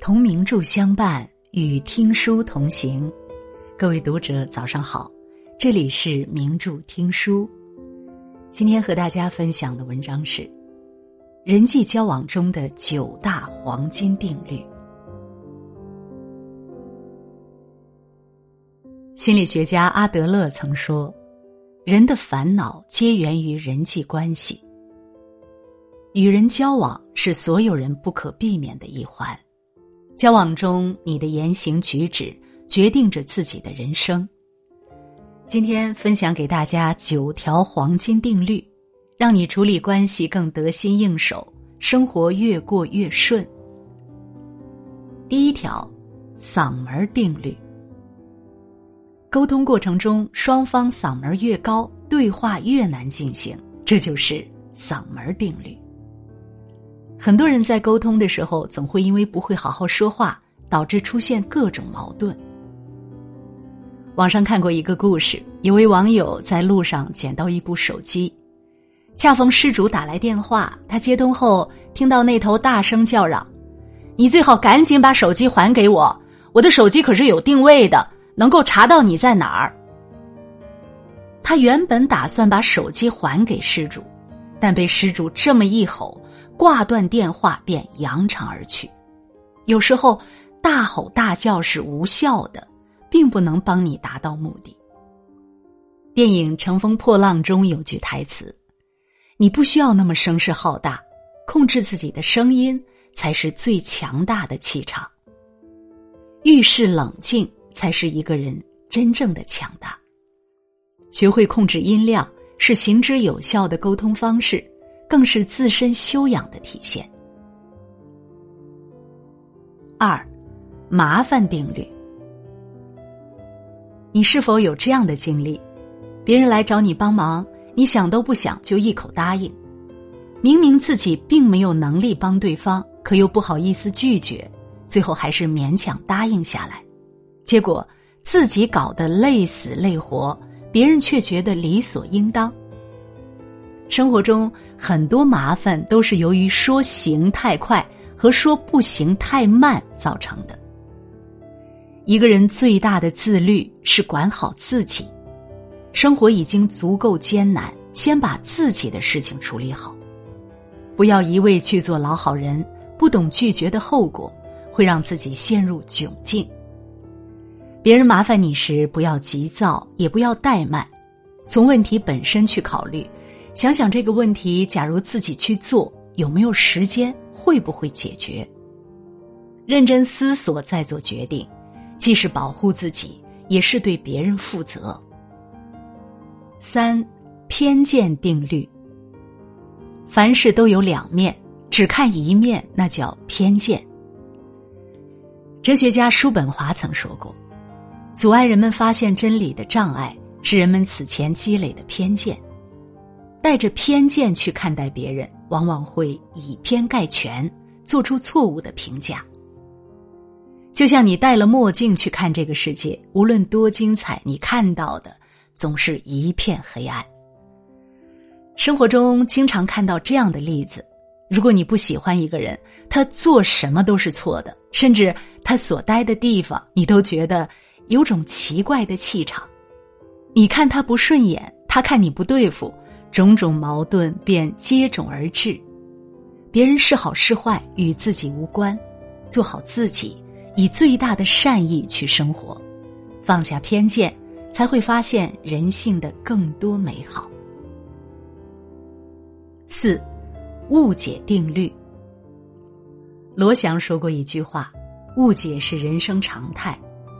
同名著相伴，与听书同行。各位读者，早上好，这里是名著听书。今天和大家分享的文章是人际交往中的九大黄金定律。心理学家阿德勒曾说：“人的烦恼皆源于人际关系。与人交往是所有人不可避免的一环。”交往中，你的言行举止决定着自己的人生。今天分享给大家九条黄金定律，让你处理关系更得心应手，生活越过越顺。第一条，嗓门定律。沟通过程中，双方嗓门越高，对话越难进行，这就是嗓门定律。很多人在沟通的时候，总会因为不会好好说话，导致出现各种矛盾。网上看过一个故事，有位网友在路上捡到一部手机，恰逢失主打来电话，他接通后听到那头大声叫嚷：“你最好赶紧把手机还给我，我的手机可是有定位的，能够查到你在哪儿。”他原本打算把手机还给失主，但被失主这么一吼。挂断电话便扬长而去。有时候大吼大叫是无效的，并不能帮你达到目的。电影《乘风破浪》中有句台词：“你不需要那么声势浩大，控制自己的声音才是最强大的气场。遇事冷静才是一个人真正的强大。学会控制音量是行之有效的沟通方式。”更是自身修养的体现。二，麻烦定律。你是否有这样的经历？别人来找你帮忙，你想都不想就一口答应。明明自己并没有能力帮对方，可又不好意思拒绝，最后还是勉强答应下来。结果自己搞得累死累活，别人却觉得理所应当。生活中很多麻烦都是由于说行太快和说不行太慢造成的。一个人最大的自律是管好自己，生活已经足够艰难，先把自己的事情处理好，不要一味去做老好人，不懂拒绝的后果，会让自己陷入窘境。别人麻烦你时，不要急躁，也不要怠慢，从问题本身去考虑。想想这个问题，假如自己去做，有没有时间？会不会解决？认真思索再做决定，既是保护自己，也是对别人负责。三，偏见定律。凡事都有两面，只看一面那叫偏见。哲学家叔本华曾说过：“阻碍人们发现真理的障碍，是人们此前积累的偏见。”带着偏见去看待别人，往往会以偏概全，做出错误的评价。就像你戴了墨镜去看这个世界，无论多精彩，你看到的总是一片黑暗。生活中经常看到这样的例子：如果你不喜欢一个人，他做什么都是错的，甚至他所待的地方，你都觉得有种奇怪的气场。你看他不顺眼，他看你不对付。种种矛盾便接踵而至，别人是好是坏与自己无关，做好自己，以最大的善意去生活，放下偏见，才会发现人性的更多美好。四，误解定律。罗翔说过一句话：“误解是人生常态，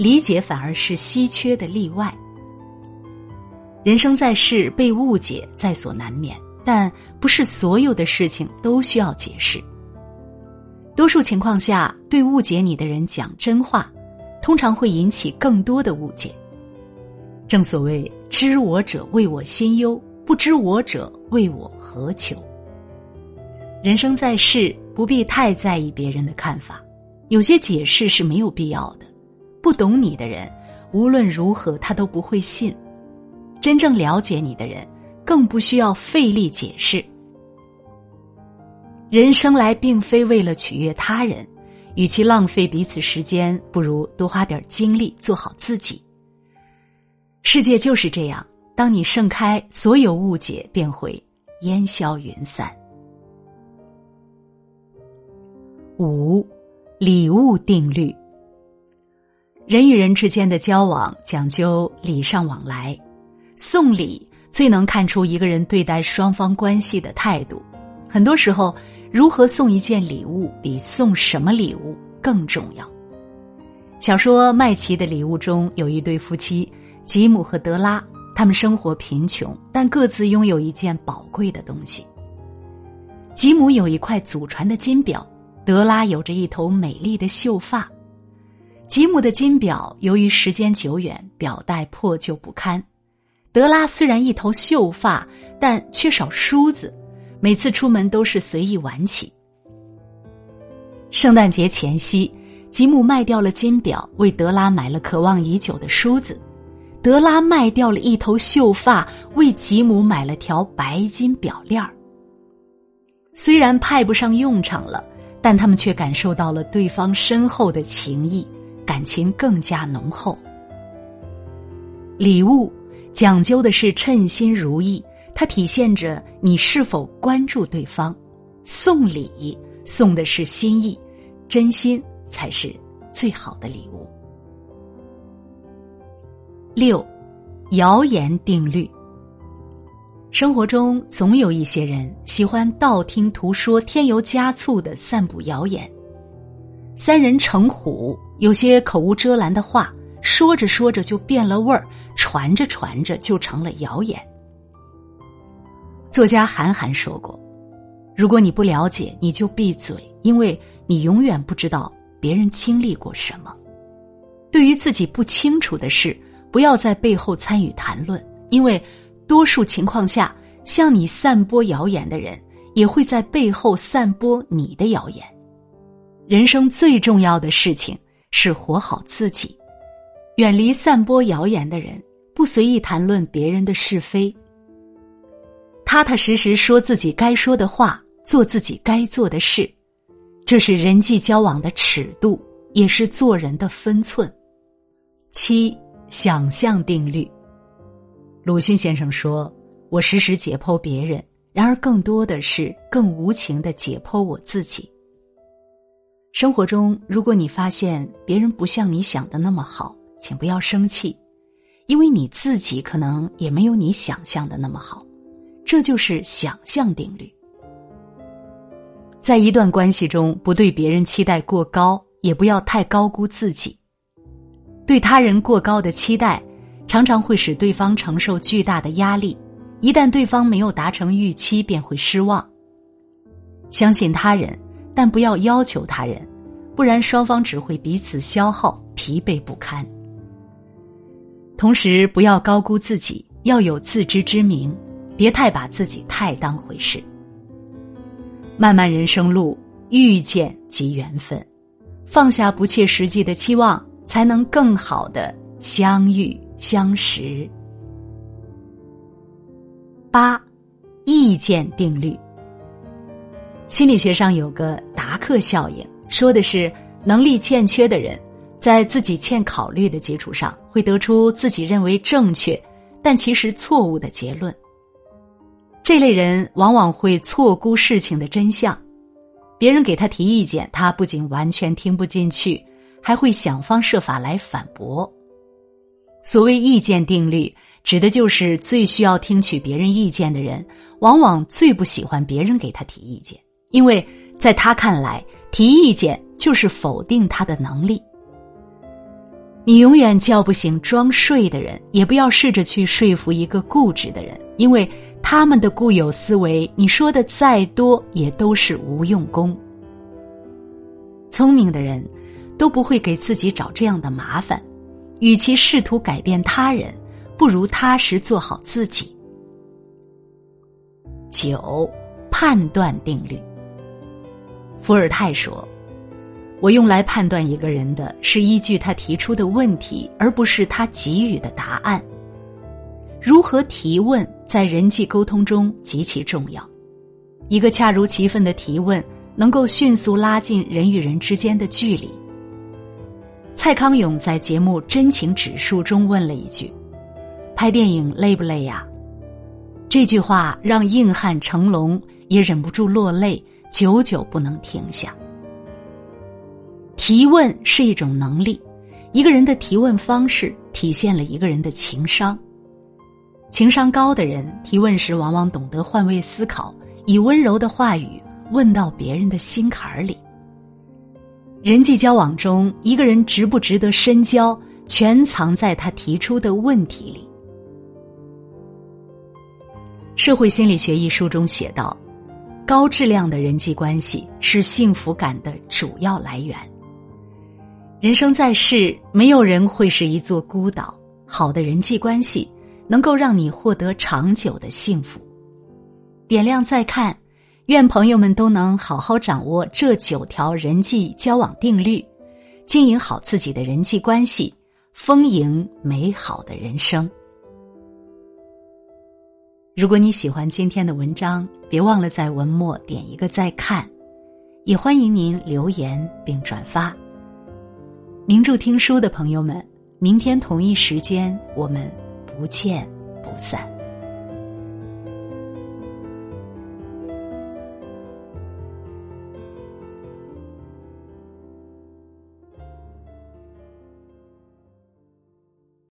理解反而是稀缺的例外。”人生在世，被误解在所难免，但不是所有的事情都需要解释。多数情况下，对误解你的人讲真话，通常会引起更多的误解。正所谓“知我者为我心忧，不知我者为我何求”。人生在世，不必太在意别人的看法，有些解释是没有必要的。不懂你的人，无论如何他都不会信。真正了解你的人，更不需要费力解释。人生来并非为了取悦他人，与其浪费彼此时间，不如多花点精力做好自己。世界就是这样，当你盛开，所有误解便会烟消云散。五，礼物定律。人与人之间的交往讲究礼尚往来，送礼最能看出一个人对待双方关系的态度。很多时候，如何送一件礼物比送什么礼物更重要。小说《麦琪的礼物》中有一对夫妻吉姆和德拉，他们生活贫穷，但各自拥有一件宝贵的东西。吉姆有一块祖传的金表，德拉有着一头美丽的秀发。吉姆的金表由于时间久远，表带破旧不堪；德拉虽然一头秀发，但缺少梳子，每次出门都是随意挽起。圣诞节前夕，吉姆卖掉了金表，为德拉买了渴望已久的梳子；德拉卖掉了一头秀发，为吉姆买了条白金表链儿。虽然派不上用场了，但他们却感受到了对方深厚的情谊。感情更加浓厚。礼物讲究的是称心如意，它体现着你是否关注对方。送礼送的是心意，真心才是最好的礼物。六，谣言定律。生活中总有一些人喜欢道听途说、添油加醋的散布谣言。三人成虎，有些口无遮拦的话，说着说着就变了味儿，传着传着就成了谣言。作家韩寒说过：“如果你不了解，你就闭嘴，因为你永远不知道别人经历过什么。对于自己不清楚的事，不要在背后参与谈论，因为多数情况下，向你散播谣言的人，也会在背后散播你的谣言。”人生最重要的事情是活好自己，远离散播谣言的人，不随意谈论别人的是非，踏踏实实说自己该说的话，做自己该做的事，这是人际交往的尺度，也是做人的分寸。七想象定律。鲁迅先生说：“我时时解剖别人，然而更多的是更无情的解剖我自己。”生活中，如果你发现别人不像你想的那么好，请不要生气，因为你自己可能也没有你想象的那么好，这就是想象定律。在一段关系中，不对别人期待过高，也不要太高估自己。对他人过高的期待，常常会使对方承受巨大的压力，一旦对方没有达成预期，便会失望。相信他人。但不要要求他人，不然双方只会彼此消耗、疲惫不堪。同时，不要高估自己，要有自知之明，别太把自己太当回事。漫漫人生路，遇见即缘分，放下不切实际的期望，才能更好的相遇相识。八，意见定律。心理学上有个达克效应，说的是能力欠缺的人，在自己欠考虑的基础上，会得出自己认为正确，但其实错误的结论。这类人往往会错估事情的真相，别人给他提意见，他不仅完全听不进去，还会想方设法来反驳。所谓意见定律，指的就是最需要听取别人意见的人，往往最不喜欢别人给他提意见。因为在他看来，提意见就是否定他的能力。你永远叫不醒装睡的人，也不要试着去说服一个固执的人，因为他们的固有思维，你说的再多也都是无用功。聪明的人，都不会给自己找这样的麻烦。与其试图改变他人，不如踏实做好自己。九，判断定律。伏尔泰说：“我用来判断一个人的是依据他提出的问题，而不是他给予的答案。如何提问，在人际沟通中极其重要。一个恰如其分的提问，能够迅速拉近人与人之间的距离。蔡康永在节目《真情指数》中问了一句：“拍电影累不累呀？”这句话让硬汉成龙也忍不住落泪，久久不能停下。提问是一种能力，一个人的提问方式体现了一个人的情商。情商高的人提问时，往往懂得换位思考，以温柔的话语问到别人的心坎儿里。人际交往中，一个人值不值得深交，全藏在他提出的问题里。社会心理学一书中写道：“高质量的人际关系是幸福感的主要来源。人生在世，没有人会是一座孤岛。好的人际关系能够让你获得长久的幸福。”点亮再看，愿朋友们都能好好掌握这九条人际交往定律，经营好自己的人际关系，丰盈美好的人生。如果你喜欢今天的文章，别忘了在文末点一个再看，也欢迎您留言并转发。名著听书的朋友们，明天同一时间我们不见不散。